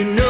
you know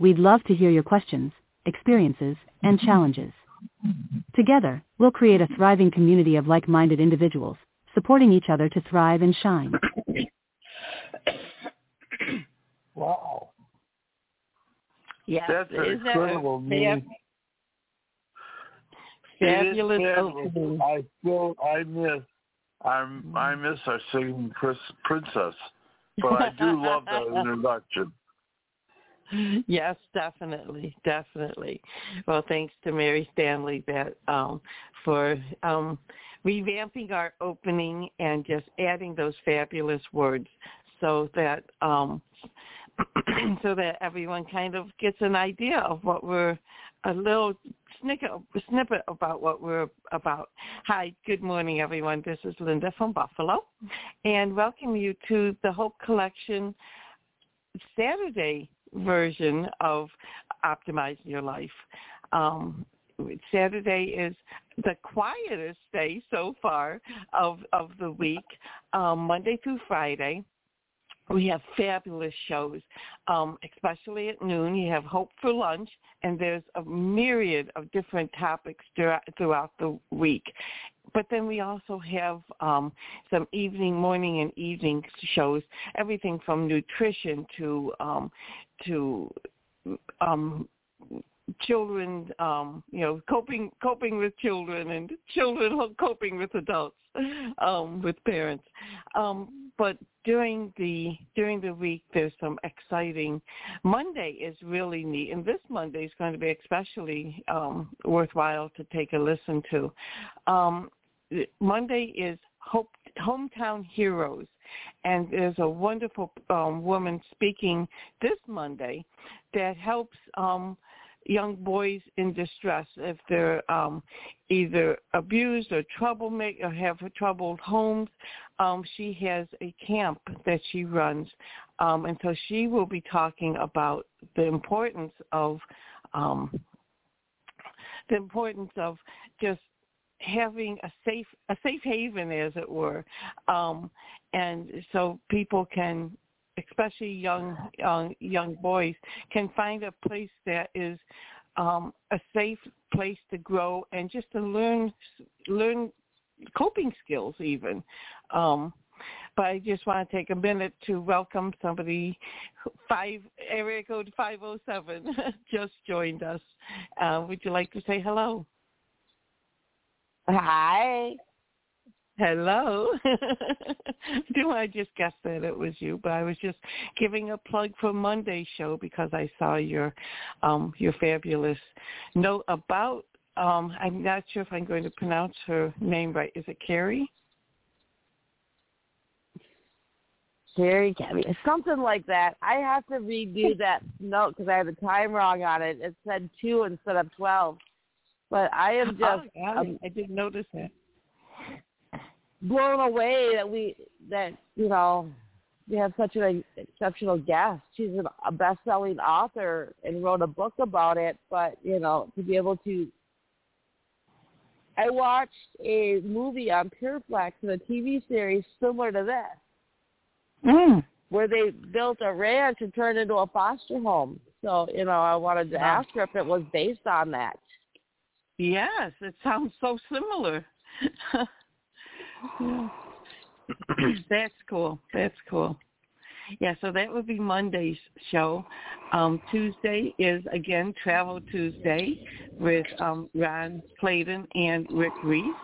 We'd love to hear your questions, experiences, and challenges. Together, we'll create a thriving community of like-minded individuals, supporting each other to thrive and shine. Wow. Yes, That's an isn't that incredible a news. fab- It is fabulous fabulous. opening? I still I miss I'm I miss our singing Princess. But I do love that introduction. yes, definitely, definitely. Well, thanks to Mary Stanley that um, for um, revamping our opening and just adding those fabulous words so that um, so that everyone kind of gets an idea of what we're a little snippet snippet about what we're about. Hi, good morning, everyone. This is Linda from Buffalo, and welcome you to the Hope Collection Saturday version of Optimizing Your Life. Um, Saturday is the quietest day so far of of the week, um, Monday through Friday. We have fabulous shows, um, especially at noon. You have Hope for Lunch, and there's a myriad of different topics throughout, the week. But then we also have um, some evening, morning, and evening shows. Everything from nutrition to um, to um, children, um, you know, coping coping with children and children coping with adults, um, with parents. Um, but during the during the week, there's some exciting. Monday is really neat, and this Monday is going to be especially um, worthwhile to take a listen to. Um, Monday is Hope, Hometown Heroes, and there's a wonderful um, woman speaking this Monday that helps um, young boys in distress if they're um, either abused or troublemaker or have troubled homes. Um, she has a camp that she runs, um, and so she will be talking about the importance of um, the importance of just having a safe a safe haven as it were um and so people can especially young young young boys can find a place that is um a safe place to grow and just to learn learn coping skills even um but I just want to take a minute to welcome somebody. Five area code five oh seven just joined us. Uh, would you like to say hello? Hi. Hello. Do I just guess that it was you, but I was just giving a plug for Monday's show because I saw your um your fabulous note about um I'm not sure if I'm going to pronounce her name right. Is it Carrie? Carrie Cabby. Something like that. I have to redo that note because I had the time wrong on it. It said two instead of twelve. But I am just oh, yeah, um, I didn't notice that. Blown away that we that you know we have such an exceptional guest. She's a best-selling author and wrote a book about it. But you know to be able to, I watched a movie on Pure Flix and a TV series similar to this. Mm. where they built a ranch and turned into a foster home. So, you know, I wanted to Wow. ask her if it was based on that. Yes, it sounds so similar. That's cool. That's cool. yeah, so that would be Monday's show. Um, Tuesday is again Travel Tuesday with um, Ron Clayton and Rick Reese.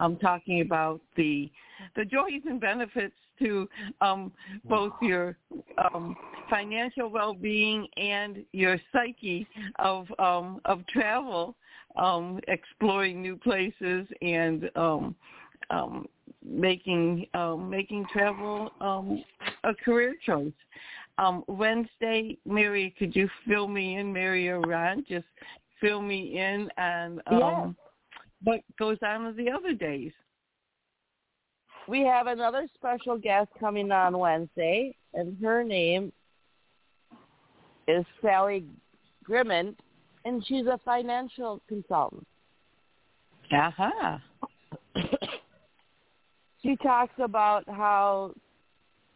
I'm talking about the the joys and benefits to um, both your um, financial well-being and your psyche of um, of travel, um, exploring new places and um, um, making um, making travel um, a career choice. Um, Wednesday, Mary, could you fill me in, Mary or Ron? Just fill me in and um, Yes. what goes on with the other days. We have another special guest coming on Wednesday, and her name is Sally Grimman, and she's a financial consultant. Aha. she talks about how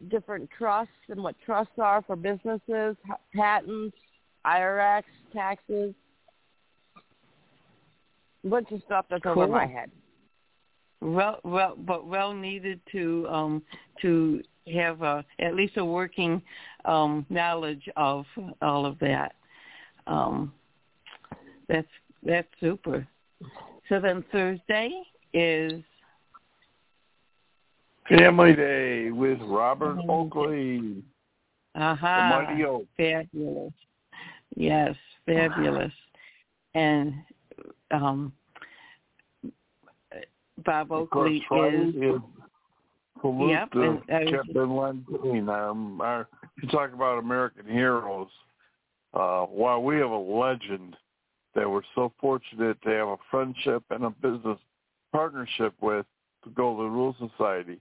different trusts and what trusts are for businesses, patents, IRS, taxes, a bunch of stuff that's over my head. Well, well, but well needed to um, to have a, at least a working um, knowledge of all of that. Um, that's that's super. So then Thursday is Family Day with Robert Mhm. Oakley, the aha Mighty Oak. fabulous. Yes, fabulous. And um, Bob course, Oakley is Yep, and I Captain Landine. Um, our, you talk about American heroes. Uh, while we have a legend that we're so fortunate to have a friendship and a business partnership with the Golden Rule Society.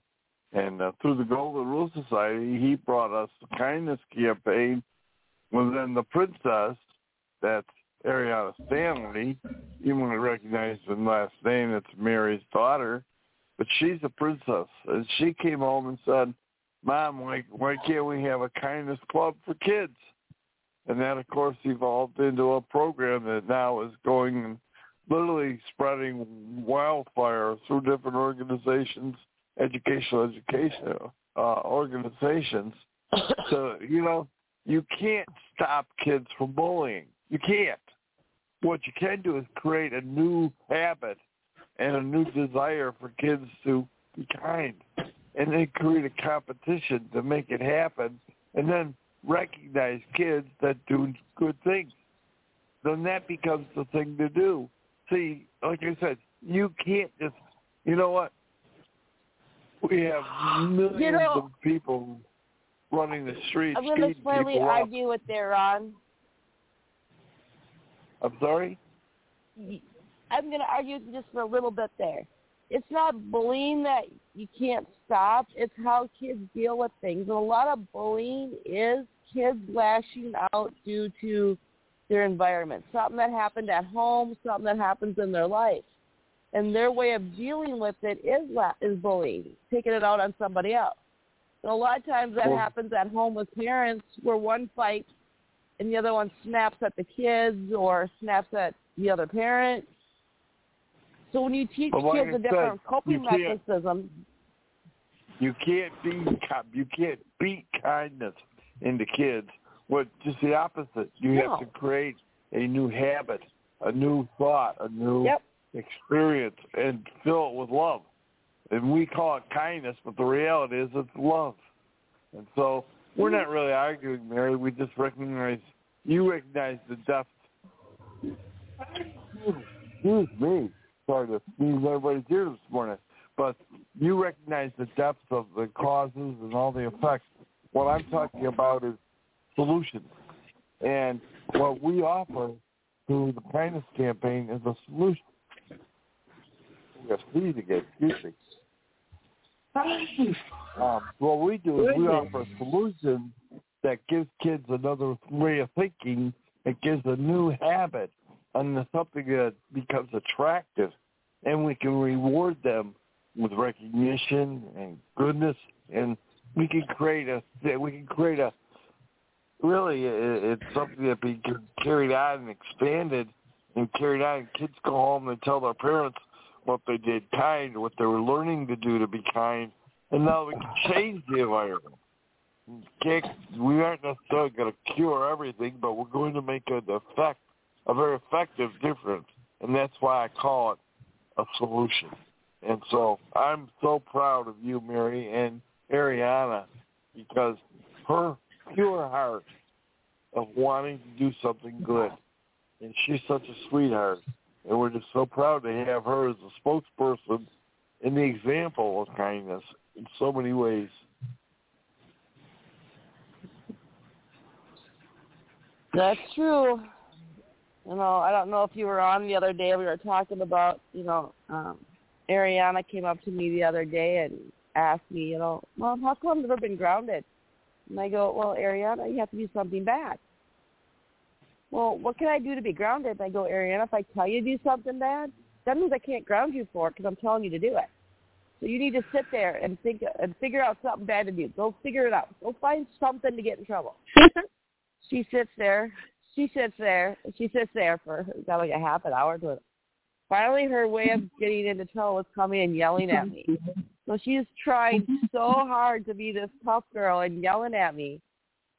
And uh, through the Golden Rule Society, he brought us the kindness campaign within the princess, that's Ariana Stanley. You to recognize the last name, it's Mary's daughter but she's a princess, and she came home and said, "Mom, why why can't we have a kindness club for kids?" And that, of course, evolved into a program that now is going and literally spreading wildfire through different organizations, educational education uh, organizations. so you know, you can't stop kids from bullying. You can't. What you can do is create a new habit and a new desire for kids to be kind and then create a competition to make it happen and then recognize kids that do good things then that becomes the thing to do see like i said you can't just you know what we have millions You know- of people running the streets I'm going to slightly argue with there, Ron. i'm sorry I'm going to argue just for a little bit there. It's not bullying that you can't stop. It's how kids deal with things. And a lot of bullying is kids lashing out due to their environment. Something that happened at home, something that happens in their life. And their way of dealing with it is la- is bullying, taking it out on somebody else. So a lot of times that Well- happens at home with parents where one fights and the other one snaps at the kids or snaps at the other parent. So when you teach like kids a different said, coping you You can't be you can't beat kindness into kids. What just the opposite. You No. have to create a new habit, a new thought, a new Yep. Experience, and fill it with love. And we call it kindness, but the reality is it's love. And so we're not really arguing, Mary. We just recognize you recognize the depth. Excuse me. Sorry to sneeze everybody's ear this morning but you recognize the depth of the causes and all the effects. What I'm talking about is solutions. And what we offer through the kindness campaign is a solution. Yes, please again, excuse me. Um, what we do is we offer a solution that gives kids another way of thinking. It gives a new habit and something that becomes attractive, and we can reward them with recognition and goodness, and we can create a we can create a really it's something that be carried on and expanded and carried on. Kids go home and tell their parents what they did kind, what they were learning to do to be kind, and now we can change the environment. can't, we aren't necessarily going to cure everything, but we're going to make an effect, a very effective difference, and that's why I call it a solution. And so I'm so proud of you, Mary, and Ariana, because her pure heart of wanting to do something good, and she's such a sweetheart, and we're just so proud to have her as a spokesperson and the example of kindness in so many ways. That's true. You know, I don't know if you were on the other day. We were talking about, you know, um, Ariana came up to me the other day and asked me, you know, Mom, how come I've never been grounded? And I go, well, Ariana, you have to do something bad. Well, what can I do to be grounded? And I go, Ariana, if I tell you to do something bad, that means I can't ground you for it because I'm telling you to do it. So you need to sit there and think and figure out something bad to do. Go figure it out. Go find something to get in trouble. she sits there. She sits there. She sits there for got like a half an hour to it. Finally, her way of getting into trouble was coming and yelling at me. So she's trying so hard to be this tough girl and yelling at me.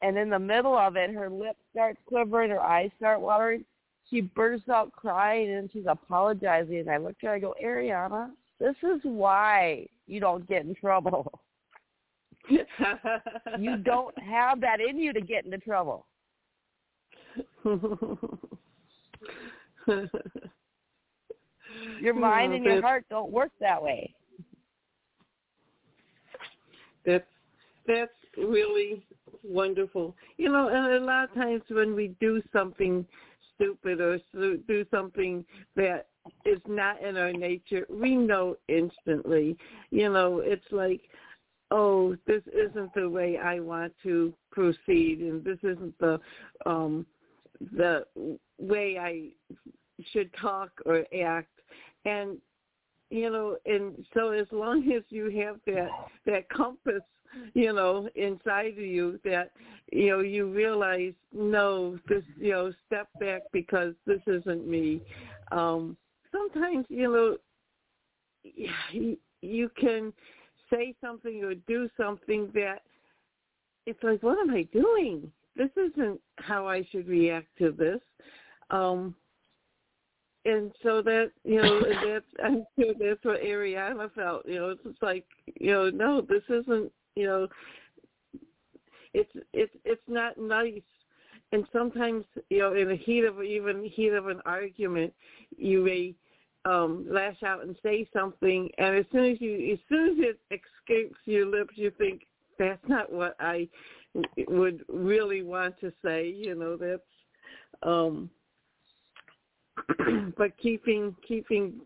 And in the middle of it, her lips start quivering, her eyes start watering. She bursts out crying and she's apologizing. And I look at her, I go, Ariana, this is why you don't get in trouble. you don't have that in you to get into trouble. Your mind and your heart don't work that way. That's that's really wonderful. You know, and a lot of times when we do something stupid or do something that is not in our nature, we know instantly. You know, it's like, oh, this isn't the way I want to proceed, and this isn't the um the way I should talk or act. And you know, and so as long as you have that that compass, you know, inside of you that you know you realize no, this you know, step back because this isn't me. Um sometimes you know you, you can say something or do something that it's like what am I doing? This isn't how I should react to this. Um and so that you know that's I'm sure that's what Ariana felt. You know, it's just like you know, no, this isn't. You know, it's it's it's not nice. And sometimes you know, in the heat of even heat of an argument, you may um lash out and say something, and as soon as you as soon as it escapes your lips, you think that's not what I would really want to say. You know, that's um but keeping keeping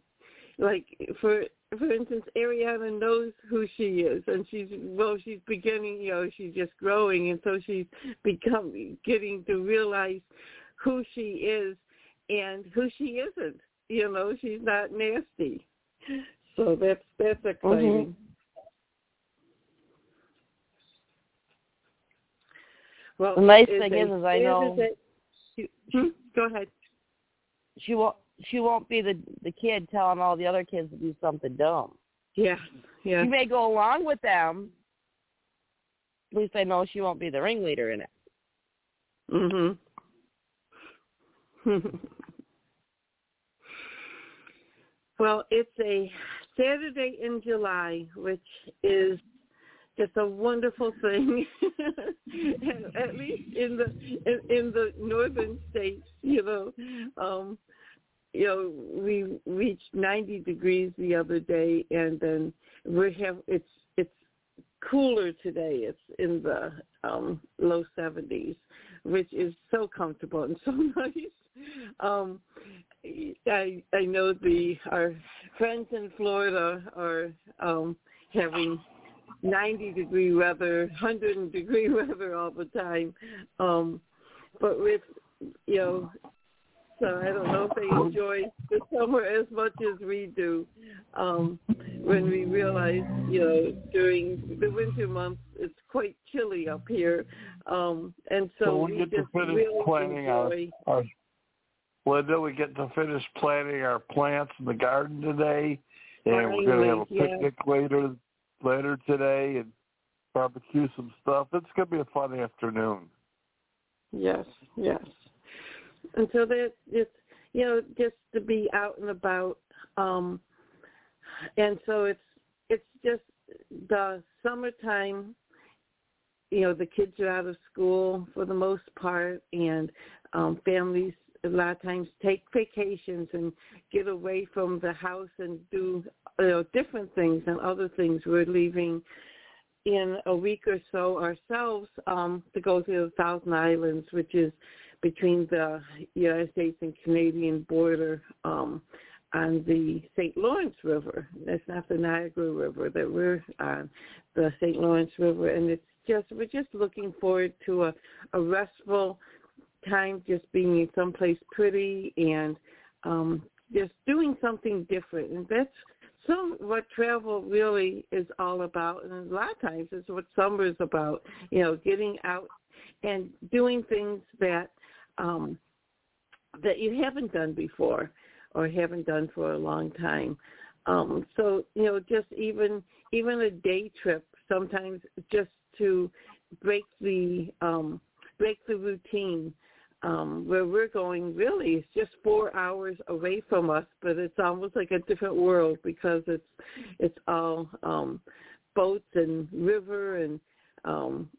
like for for instance ariana knows who she is and she's well she's beginning you know she's just growing and so she's becoming getting to realize who she is and who she isn't you know she's not nasty so that's that's exciting Mhm. well The nice thing I is, is I know- that she- hmm? go ahead She won't. She won't be the the kid telling all the other kids to do something dumb. yeah yeah She may go along with them. At least I know she won't be the ringleader in it. Mhm. Mhm. well, it's a Saturday in July, which is just a wonderful thing. At least in the in, in the northern states, you know. Um you know, we reached 90 degrees the other day and then we have it's it's cooler today. It's in the um low 70s, which is so comfortable and so nice. Um I I know the our friends in Florida are um having 90 degree weather, 100 degree weather all the time. Um but with you know so I don't know if they enjoy the summer as much as we do. Um, when we realize, you know, during the winter months, it's quite chilly up here, um, and so, So we we get to finish really planning our- enjoy. Our, Linda, we get to finish planting our plants in the garden today, and we're going to have a Finally, yeah. picnic later later today, and barbecue some stuff. It's gonna be a fun afternoon. Yes, yes. And so that it's you know just to be out and about, um, and so it's it's just the summertime. You know the kids are out of school for the most part, and um, families a lot of times take vacations and get away from the house and do you know different things and other things. We're leaving in a week or so ourselves um, to go to the Thousand Islands, which is between the United States and Canadian border um, on the St. Lawrence River. That's not the Niagara River that we're on, the St. Lawrence River, and it's just we're just looking forward to a, a restful time, just being in someplace pretty and um, just doing something different, and that's some what travel really is all about, and a lot of times is what summer is about. You know, getting out and doing things that um, that you haven't done before or haven't done for a long time. Um, so you know, just even even a day trip sometimes just to break the um, break the routine um, where we're going really is just four hours away from us, but it's almost like a different world because it's it's all um, boats and river and um,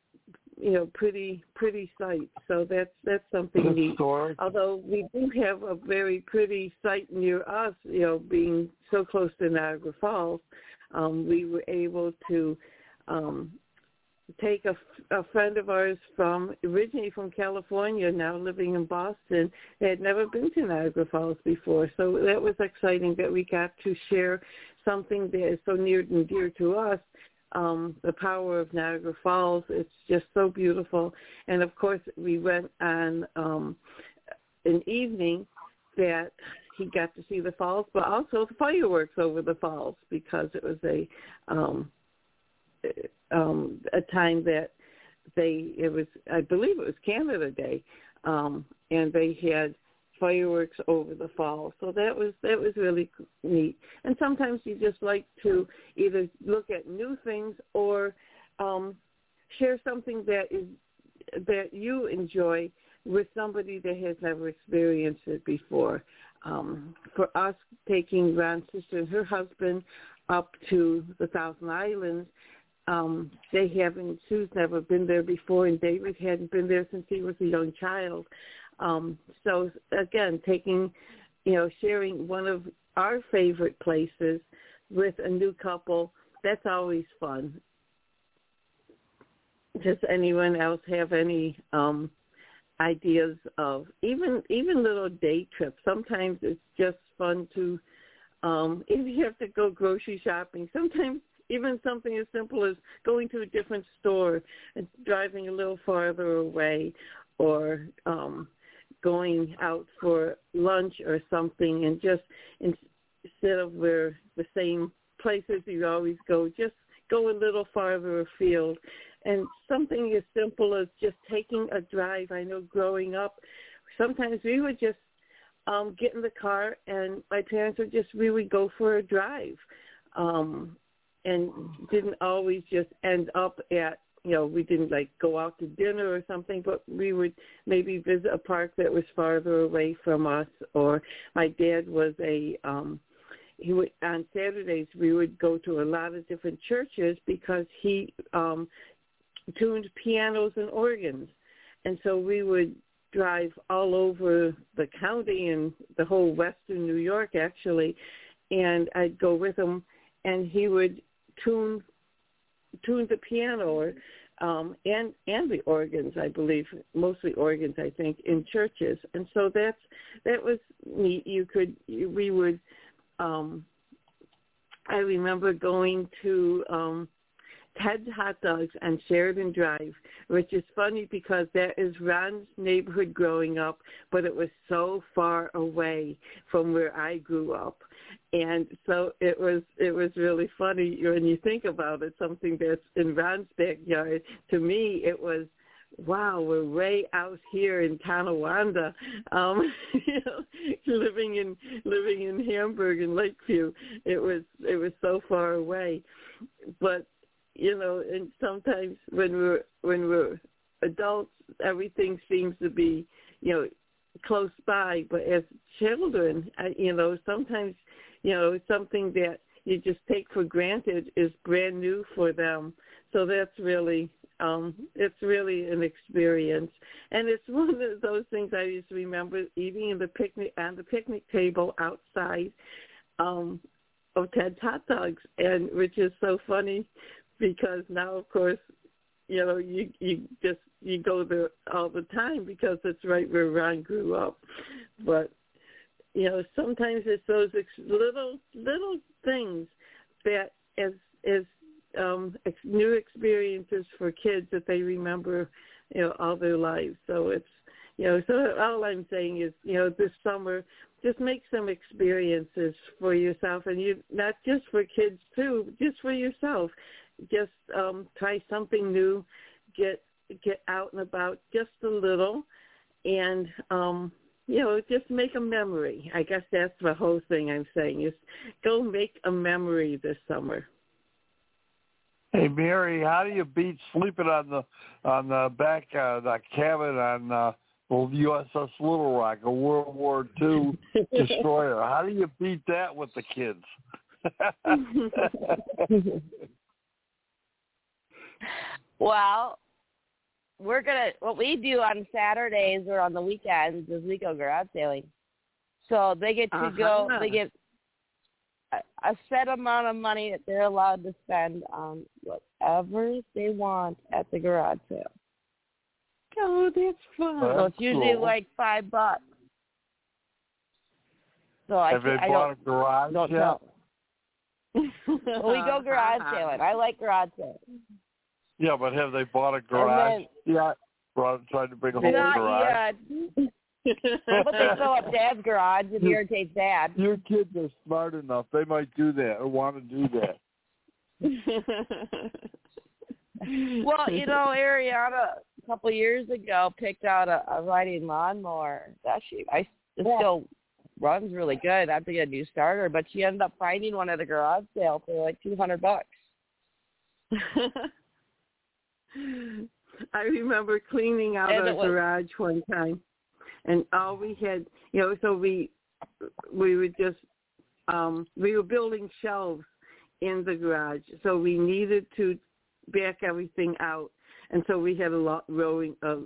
you know pretty pretty sights. So that's that's something neat. Historic. Although we do have a very pretty site near us, you know, being so close to Niagara Falls, um, we were able to um, take a, a friend of ours from originally from California, now living in Boston. Had never been to Niagara Falls before, so that was exciting that we got to share something that is so near and dear to us. Um, the power of Niagara Falls. It's just so beautiful. And of course, we went on um, an evening that he got to see the falls, but also the fireworks over the falls because it was a um, um, a time that they it was I believe it was Canada Day, um, and they had fireworks over the falls. So that was that was really neat. And sometimes you just like to either look at new things or um, share something that is that you enjoy with somebody that has never experienced it before. Um, for us, taking Ron's sister and her husband up to the Thousand Islands, um, they haven't, Sue's never been there before, and David hadn't been there since he was a young child. Um, so again, taking, you know, sharing one of our favorite places with a new couple, that's always fun. Does anyone else have any um, ideas of even even little day trips? Sometimes it's just fun to um, if you have to go grocery shopping. Sometimes even something as simple as going to a different store and driving a little farther away or um going out for lunch or something and just instead of where the same places you always go just go a little farther afield. And something as simple as just taking a drive. I know growing up sometimes we would just um get in the car and my parents would just we would go for a drive. Um and didn't always just end up at you know we didn't like go out to dinner or something but we would maybe visit a park that was farther away from us. Or my dad was a um he would on saturdays we would go to a lot of different churches because he um tuned pianos and organs. And so we would drive all over the county and the whole western new york actually and i'd go with him and he would tune tune the piano or um and and the organs i believe mostly organs i think in churches. And so that's that was neat. You could we would um i remember going to um Ted's Hot Dogs on Sheridan Drive, which is funny because that is Ron's neighborhood growing up, but it was so far away from where I grew up and so it was it was really funny when you think about it something that's in ron's backyard to me it was wow we're way out here in tonawanda um you know living in living in hamburg and lakeview it was it was so far away but you know, and sometimes when we're when we're adults, everything seems to be, you know, close by. But as children, you know, sometimes, you know, something that you just take for granted is brand new for them. So that's really um it's really an experience. And it's one of those things i used to remember eating in the picnic on the picnic table outside um of ted's hot dogs. And which is so funny because now of course you know you you just you go there all the time because it's right where ron grew up. But you know sometimes it's those little little things that as as um ex- new experiences for kids that they remember you know all their lives. So it's you know so all i'm saying is you know this summer just make some experiences for yourself and you not just for kids too just for yourself. Just um try something new get get out and about just a little and um you know just make a memory i guess that's the whole thing i'm saying is go make a memory this summer Hey Mary, how do you beat sleeping on the on the back uh, the cabin on uh, the USS Little Rock, a World War II destroyer? How do you beat that with the kids? Well, we're gonna what we do on Saturdays or on the weekends is we go garage sailing. So they get to go. Uh-huh. They get a, a set amount of money that they're allowed to spend on whatever they want at the garage sale. oh that's fun Well, So it's usually cool. like five bucks. So I Have they can't, I bought don't, a garage don't yet? know. Well, we go garage sailing. I like garage sailing. Yeah, but have they bought a garage Yeah, Brought, tried to bring a whole garage. yet. But they fill up Dad's garage and irritates Dad. Your kids are smart enough; they might do that or want to do that. Well, you know, Ariana a couple of years ago picked out a, a riding lawnmower. That she, I it still runs really good. I have to get a new starter, but she ended up finding one at a garage sale for like two hundred bucks. I remember cleaning out And our was- garage one time, and all we had, you know, so we we would just um we were building shelves in the garage, so we needed to back everything out, and so we had a lot rowing a,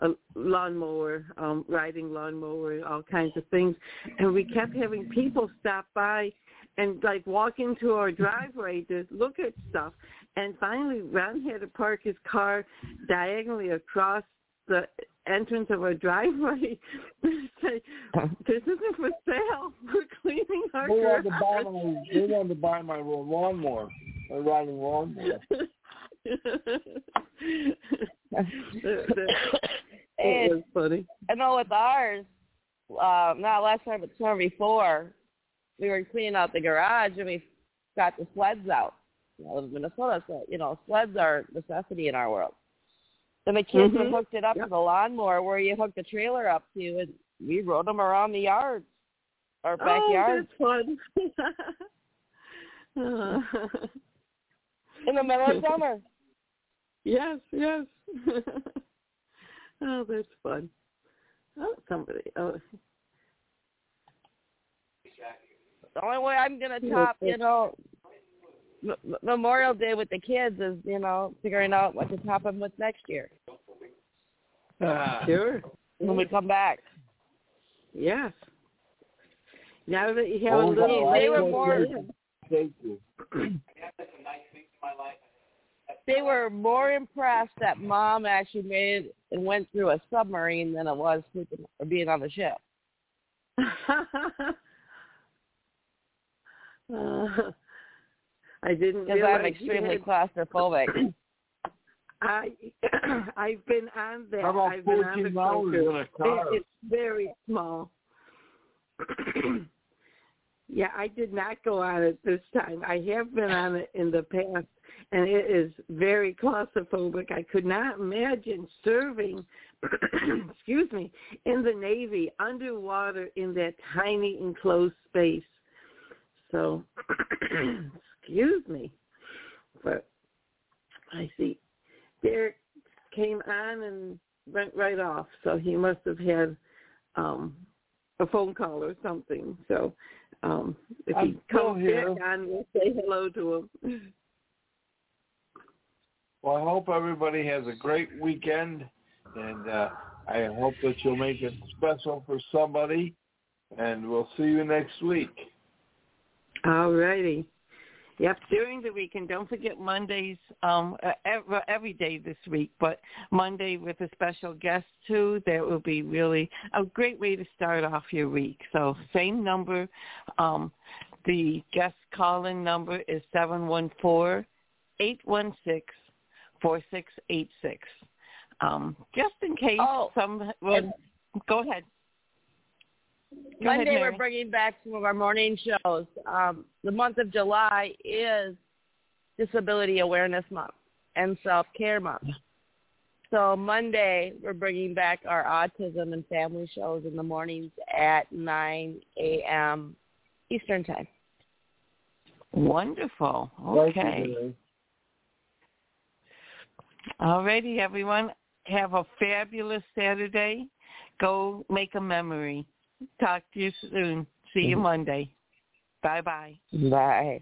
a lawnmower, um, riding lawnmower, all kinds of things, and we kept having people stop by and like walk into our driveway to look at stuff. And finally, Ron had to park his car diagonally across the entrance of our driveway. Say, this isn't for sale. We're cleaning our They wanted to buy my they wanted to buy my lawnmower, my riding lawnmower. That- that- it And was funny. I know with ours, uh, not last time, but the summer before, we were cleaning out the garage and we got the sleds out. I live in Minnesota, so you know sleds are a necessity in our world. Then the kids Mhm. had hooked it up Yep. to the lawnmower where you hook the trailer up to, and we rode them around the yard, our backyard, Oh, that's fun. Uh, in the middle of summer. yes, yes. oh, that's fun. Oh, somebody. Oh, The only way I'm gonna top, you know, M- M- Memorial Day with the kids is, you know, figuring out what to top them with next year sure. when we come back. Yes. Now that you have Oh, a little, they were more- Thank you. They were more impressed that mom actually made it and went through a submarine than it was sleeping or being on the ship. uh, I didn't Because realize I'm extremely had- claustrophobic. I I've been on that. How about I've been on the 14 hours in a car? It, it's very small. yeah, I did not go on it this time. I have been on it in the past, and it is very claustrophobic. I could not imagine serving, excuse me, in the Navy underwater in that tiny enclosed space. So, excuse me, but I see. Derek came on and went right off, so he must have had um a phone call or something. So um if I'm he comes here. back on, we'll say hello to him. Well, I hope everybody has a great weekend, and uh, I hope that you'll make it special for somebody. And we'll see you next week. All righty. Yep, during the week, and don't forget Mondays, um, every, every day this week, but Monday with a special guest too. That will be really a great way to start off your week. So same number. Um, the guest call-in number is seven one four eight one six four six eight six. Um, just in case Oh, some. Well, and- go ahead. Go Monday Mary. we're bringing back some of our morning shows. Um, the month of July is Disability Awareness Month and Self Care Month. So Monday we're bringing back our autism and family shows in the mornings at 9 a.m. Eastern Time. Wonderful. Thank you, Okay. Mary. Alrighty, everyone. Have a fabulous Saturday. Go make a memory. Talk to you soon. See you mm-hmm. Monday. Bye bye. Bye.